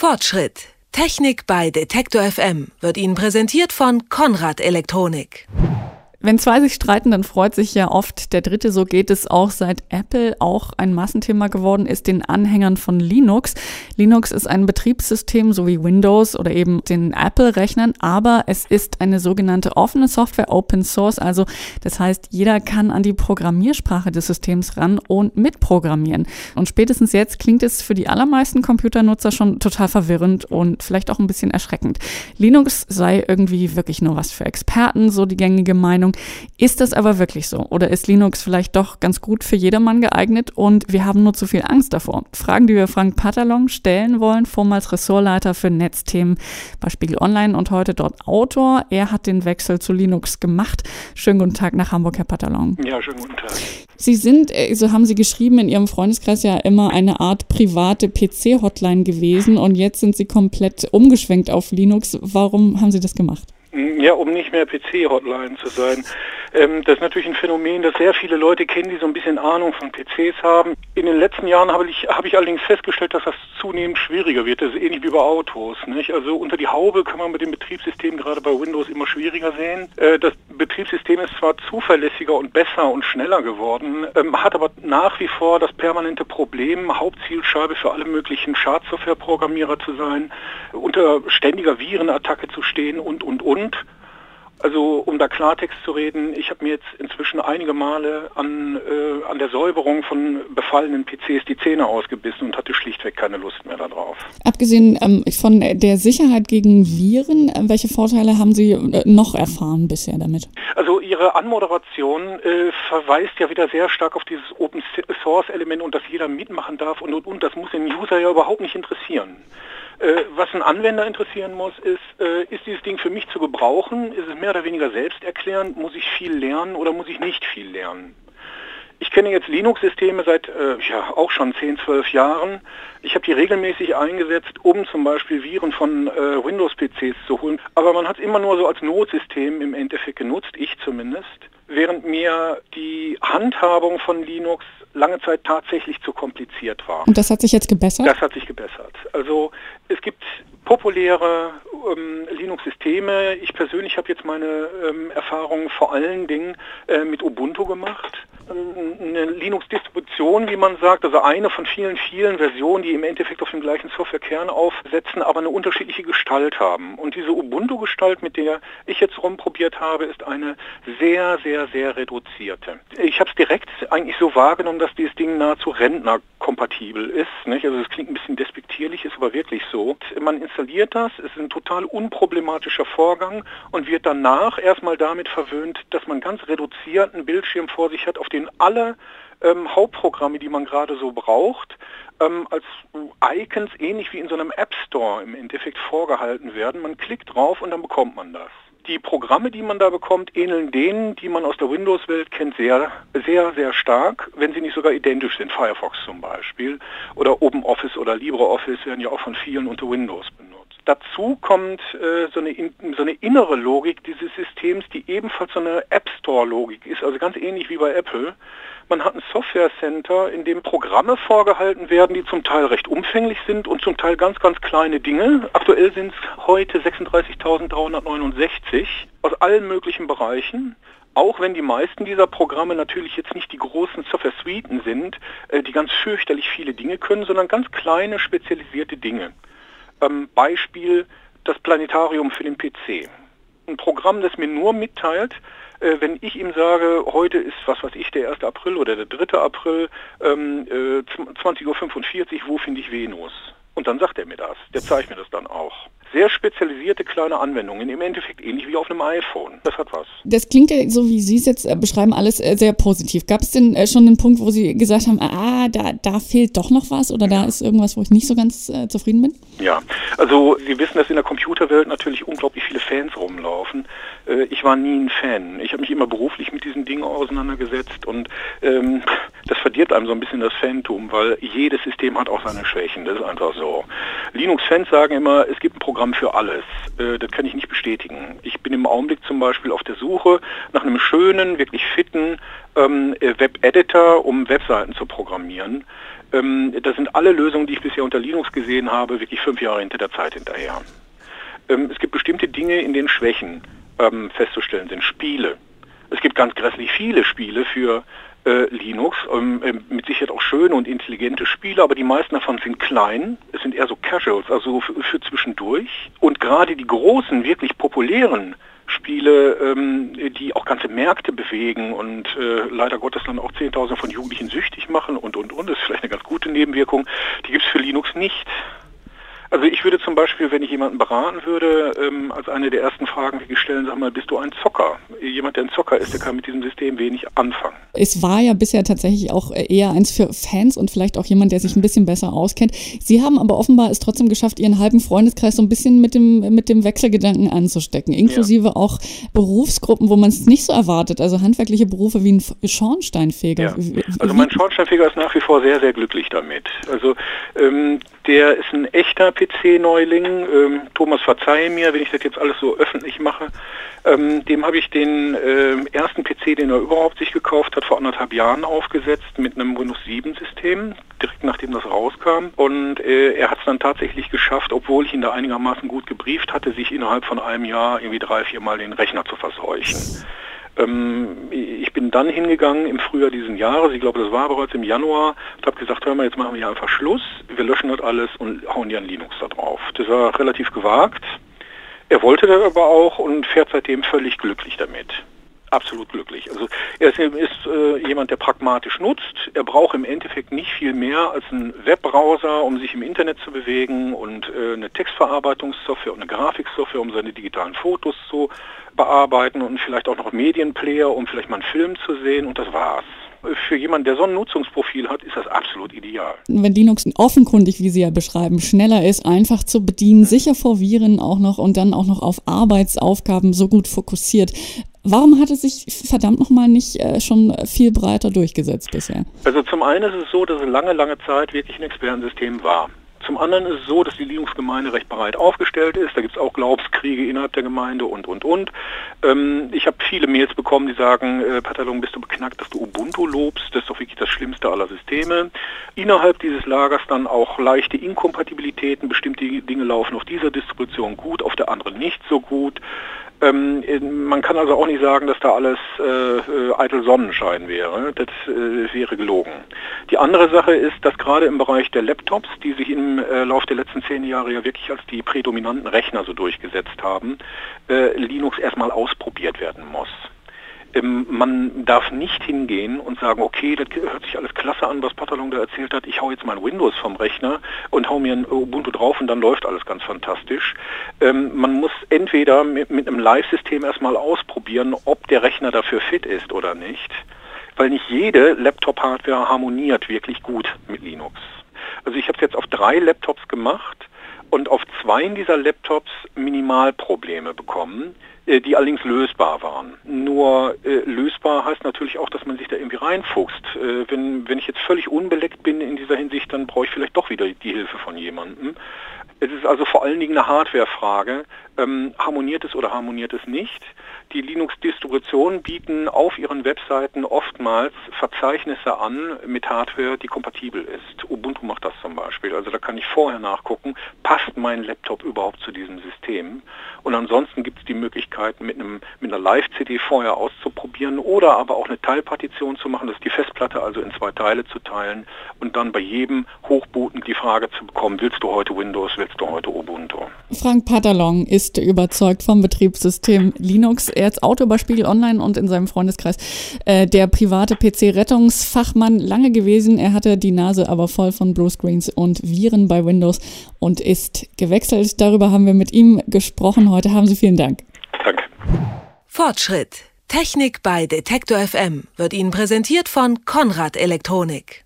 Fortschritt. Technik bei Detektor FM wird Ihnen präsentiert von Konrad Elektronik. Wenn zwei sich streiten, dann freut sich ja oft der Dritte. So geht es auch seit Apple auch ein Massenthema geworden ist, den Anhängern von Linux. Linux ist ein Betriebssystem, so wie Windows oder eben den Apple-Rechnern, aber es ist eine sogenannte offene Software, Open Source. Also das heißt, jeder kann an die Programmiersprache des Systems ran und mitprogrammieren. Und spätestens jetzt klingt es für die allermeisten Computernutzer schon total verwirrend und vielleicht auch ein bisschen erschreckend. Linux sei irgendwie wirklich nur was für Experten, so die gängige Meinung. Meinung. Ist das aber wirklich so? Oder ist Linux vielleicht doch ganz gut für jedermann geeignet und wir haben nur zu viel Angst davor? Fragen, die wir Frank Patalon stellen wollen, vormals Ressortleiter für Netzthemen bei Spiegel Online und heute dort Autor. Er hat den Wechsel zu Linux gemacht. Schönen guten Tag nach Hamburg, Herr Patalon. Ja, schönen guten Tag. Sie sind, äh, so haben Sie geschrieben, in Ihrem Freundeskreis ja immer eine Art private PC-Hotline gewesen und jetzt sind Sie komplett umgeschwenkt auf Linux. Warum haben Sie das gemacht? Ja, um nicht mehr PC-Hotline zu sein. Ähm, das ist natürlich ein Phänomen, das sehr viele Leute kennen, die so ein bisschen Ahnung von PCs haben. In den letzten Jahren habe ich, habe ich allerdings festgestellt, dass das zunehmend schwieriger wird. Das ist ähnlich wie bei Autos. Nicht? Also unter die Haube kann man mit dem Betriebssystem gerade bei Windows immer schwieriger sehen. Äh, das Betriebssystem ist zwar zuverlässiger und besser und schneller geworden, ähm, hat aber nach wie vor das permanente Problem, Hauptzielscheibe für alle möglichen Schadsoftware-Programmierer zu sein, unter ständiger Virenattacke zu stehen und, und, und. Also um da Klartext zu reden, ich habe mir jetzt inzwischen einige Male an, äh, an der Säuberung von befallenen PCs die Zähne ausgebissen und hatte schlichtweg keine Lust mehr darauf. Abgesehen ähm, von der Sicherheit gegen Viren, äh, welche Vorteile haben Sie äh, noch erfahren bisher damit? Also Ihre Anmoderation äh, verweist ja wieder sehr stark auf dieses Open Source Element und dass jeder mitmachen darf und und und. Das muss den User ja überhaupt nicht interessieren. Äh, was ein Anwender interessieren muss, ist, äh, ist dieses Ding für mich zu gebrauchen? Ist es mehr oder weniger selbsterklärend? Muss ich viel lernen oder muss ich nicht viel lernen? Ich kenne jetzt Linux-Systeme seit äh, ja auch schon 10, 12 Jahren. Ich habe die regelmäßig eingesetzt, um zum Beispiel Viren von äh, Windows-PCs zu holen. Aber man hat es immer nur so als Notsystem im Endeffekt genutzt, ich zumindest. Während mir die Handhabung von Linux lange Zeit tatsächlich zu kompliziert war. Und das hat sich jetzt gebessert? Das hat sich gebessert. Also es gibt populäre ähm, Linux-Systeme. Ich persönlich habe jetzt meine ähm, Erfahrungen vor allen Dingen äh, mit Ubuntu gemacht. Eine Linux-Distribution, wie man sagt, also eine von vielen, vielen Versionen, die im Endeffekt auf dem gleichen Softwarekern aufsetzen, aber eine unterschiedliche Gestalt haben. Und diese Ubuntu-Gestalt, mit der ich jetzt rumprobiert habe, ist eine sehr, sehr, sehr reduzierte. Ich habe es direkt eigentlich so wahrgenommen, dass dieses Ding nahezu rentnerkompatibel ist. Nicht? Also es klingt ein bisschen despektierlich, ist aber wirklich so. Man installiert das, es ist ein total unproblematischer Vorgang und wird danach erstmal damit verwöhnt, dass man ganz reduzierten Bildschirm vor sich hat, auf den alle ähm, Hauptprogramme, die man gerade so braucht, ähm, als Icons ähnlich wie in so einem App Store im Endeffekt vorgehalten werden. Man klickt drauf und dann bekommt man das. Die Programme, die man da bekommt, ähneln denen, die man aus der Windows-Welt kennt, sehr, sehr, sehr stark, wenn sie nicht sogar identisch sind. Firefox zum Beispiel oder OpenOffice oder LibreOffice werden ja auch von vielen unter Windows benutzt. Dazu kommt äh, so, eine, so, eine, innere Logik dieses Systems, die ebenfalls so eine App Store-Logik ist, also ganz ähnlich wie bei Apple. Man hat ein Software Center, in dem Programme vorgehalten werden, die zum Teil recht umfänglich sind und zum Teil ganz, ganz kleine Dinge. Aktuell sind es heute 36.369 aus allen möglichen Bereichen. Auch wenn die meisten dieser Programme natürlich jetzt nicht die großen Software-Suiten sind, äh, die ganz fürchterlich viele Dinge können, sondern ganz kleine spezialisierte Dinge. Ähm, Beispiel das Planetarium für den PC. Ein Programm, das mir nur mitteilt, äh, wenn ich ihm sage, heute ist, was weiß ich, der 1. April oder der 3. April, ähm, äh, 20.45 Uhr, wo finde ich Venus? Und dann sagt er mir das. Der zeigt mir das dann auch sehr spezialisierte kleine Anwendungen, im Endeffekt ähnlich wie auf einem iPhone. Das hat was. Das klingt ja so, wie Sie es jetzt äh, beschreiben, alles äh, sehr positiv. Gab es denn äh, schon einen Punkt, wo Sie gesagt haben, ah, da, da fehlt doch noch was oder da ist irgendwas, wo ich nicht so ganz äh, zufrieden bin? Ja, also Sie wissen, dass in der Computerwelt natürlich unglaublich viele Fans rumlaufen. Äh, ich war nie ein Fan. Ich habe mich immer beruflich mit diesen Dingen auseinandergesetzt und ähm, das verdirbt einem so ein bisschen das Fantum, weil jedes System hat auch seine Schwächen. Das ist einfach so. So. Linux-Fans sagen immer, es gibt ein Programm für alles. Äh, das kann ich nicht bestätigen. Ich bin im Augenblick zum Beispiel auf der Suche nach einem schönen, wirklich fitten ähm, Web-Editor, um Webseiten zu programmieren. Ähm, das sind alle Lösungen, die ich bisher unter Linux gesehen habe, wirklich fünf Jahre hinter der Zeit hinterher. Ähm, es gibt bestimmte Dinge, in denen Schwächen festzustellen sind. Spiele. Es gibt ganz grässlich viele Spiele für äh, Linux, ähm, äh, mit Sicherheit auch schöne und intelligente Spiele, aber die meisten davon sind klein. Es sind eher so Casuals, also für, für zwischendurch. Und gerade die großen, wirklich populären Spiele, ähm, die auch ganze Märkte bewegen und äh, leider Gottes dann auch Zehntausende von Jugendlichen süchtig machen und, und, und, das ist vielleicht eine ganz gute Nebenwirkung, die gibt es für Linux nicht. Also ich würde zum Beispiel, wenn ich jemanden beraten würde, ähm, als eine der ersten Fragen wirklich stellen, sag mal, bist du ein Zocker? Jemand, der ein Zocker ist, der kann mit diesem System wenig anfangen. Es war ja bisher tatsächlich auch eher eins für Fans und vielleicht auch jemand, der sich ein bisschen besser auskennt. Sie haben aber offenbar es trotzdem geschafft, Ihren halben Freundeskreis so ein bisschen mit dem, mit dem Wechselgedanken anzustecken, inklusive ja. auch Berufsgruppen, wo man es nicht so erwartet, also handwerkliche Berufe wie ein Schornsteinfeger. Ja. Also mein Schornsteinfeger ist nach wie vor sehr, sehr glücklich damit. Also ähm, der ist ein echter PC-Neuling. Ähm, Thomas, verzeihe mir, wenn ich das jetzt alles so öffentlich mache. Ähm, dem habe ich den äh, ersten PC, den er überhaupt sich gekauft hat, vor anderthalb Jahren aufgesetzt mit einem Windows 7 System, direkt nachdem das rauskam. Und äh, er hat es dann tatsächlich geschafft, obwohl ich ihn da einigermaßen gut gebrieft hatte, sich innerhalb von einem Jahr irgendwie drei, vier Mal den Rechner zu verseuchen. Ähm, ich bin dann hingegangen im Frühjahr diesen Jahres, ich glaube, das war bereits im Januar, und habe gesagt, hör mal, jetzt machen wir hier einfach Schluss, wir löschen das alles und hauen hier ein Linux da drauf. Das war relativ gewagt. Er wollte das aber auch und fährt seitdem völlig glücklich damit. Absolut glücklich. Also er ist, ist äh, jemand, der pragmatisch nutzt. Er braucht im Endeffekt nicht viel mehr als einen Webbrowser, um sich im Internet zu bewegen und äh, eine Textverarbeitungssoftware und eine Grafiksoftware, um seine digitalen Fotos zu bearbeiten und vielleicht auch noch Medienplayer, um vielleicht mal einen Film zu sehen und das war's für jemanden, der so ein Nutzungsprofil hat, ist das absolut ideal. Wenn Linux offenkundig, wie Sie ja beschreiben, schneller ist, einfach zu bedienen, sicher vor Viren auch noch und dann auch noch auf Arbeitsaufgaben so gut fokussiert, Warum hat es sich verdammt nochmal nicht äh, schon viel breiter durchgesetzt bisher? Also zum einen ist es so, dass es lange, lange Zeit wirklich ein Expertensystem war. Zum anderen ist es so, dass die Linux-Gemeinde recht breit aufgestellt ist. Da gibt es auch Glaubenskriege innerhalb der Gemeinde und, und, und. Ähm, ich habe viele Mails bekommen, die sagen, äh, Patalon, bist du beknackt, dass du Ubuntu lobst? Das ist doch wirklich das Schlimmste aller Systeme. Innerhalb dieses Lagers dann auch leichte Inkompatibilitäten. Bestimmte Dinge laufen auf dieser Distribution gut, auf der anderen nicht so gut. Ähm, man kann also auch nicht sagen, dass da alles äh, äh, eitel Sonnenschein wäre. Das äh, wäre gelogen. Die andere Sache ist, dass gerade im Bereich der Laptops, die sich im äh, Lauf der letzten zehn Jahre ja wirklich als die prädominanten Rechner so durchgesetzt haben, äh, Linux erstmal ausprobiert werden muss. Ähm, man darf nicht hingehen und sagen, okay, das hört sich alles klasse an, was Patalon da erzählt hat, ich hau jetzt mal Windows vom Rechner und hau mir ein Ubuntu drauf und dann läuft alles ganz fantastisch. Ähm, man muss entweder mit, mit einem Live-System erstmal ausprobieren, ob der Rechner dafür fit ist oder nicht, weil nicht jede Laptop-Hardware harmoniert wirklich gut mit Linux. Also ich habe es jetzt auf drei Laptops gemacht und auf zwei dieser Laptops Minimalprobleme bekommen. Äh, die allerdings lösbar waren. Nur äh, lösbar heißt natürlich auch, dass man sich da irgendwie reinfuchst. Äh, wenn, wenn ich jetzt völlig unbeleckt bin in dieser Hinsicht, dann brauche ich vielleicht doch wieder die Hilfe von jemandem. Es ist also vor allen Dingen eine Hardwarefrage. Ähm, harmoniert es oder harmoniert es nicht? Die Linux-Distributionen bieten auf ihren Webseiten oftmals Verzeichnisse an mit Hardware, die kompatibel ist. Ubuntu macht das zum Beispiel. Also da kann ich vorher nachgucken, passt mein Laptop überhaupt zu diesem System? Und ansonsten gibt es die Möglichkeit, mit, einem, mit einer Live-CD vorher auszuprobieren oder aber auch eine Teilpartition zu machen, das ist die Festplatte also in zwei Teile zu teilen und dann bei jedem Hochbooten die Frage zu bekommen, willst du heute Windows, willst du heute Ubuntu? Frank Patalon ist überzeugt vom Betriebssystem Linux er als Autor bei Spiegel Online und in seinem Freundeskreis äh, der private PC-Rettungsfachmann lange gewesen. Er hatte die Nase aber voll von Bluescreens und Viren bei Windows und ist gewechselt. Darüber haben wir mit ihm gesprochen heute. Haben Sie vielen Dank. Danke. Fortschritt. Technik bei Detektor FM wird Ihnen präsentiert von Konrad Elektronik.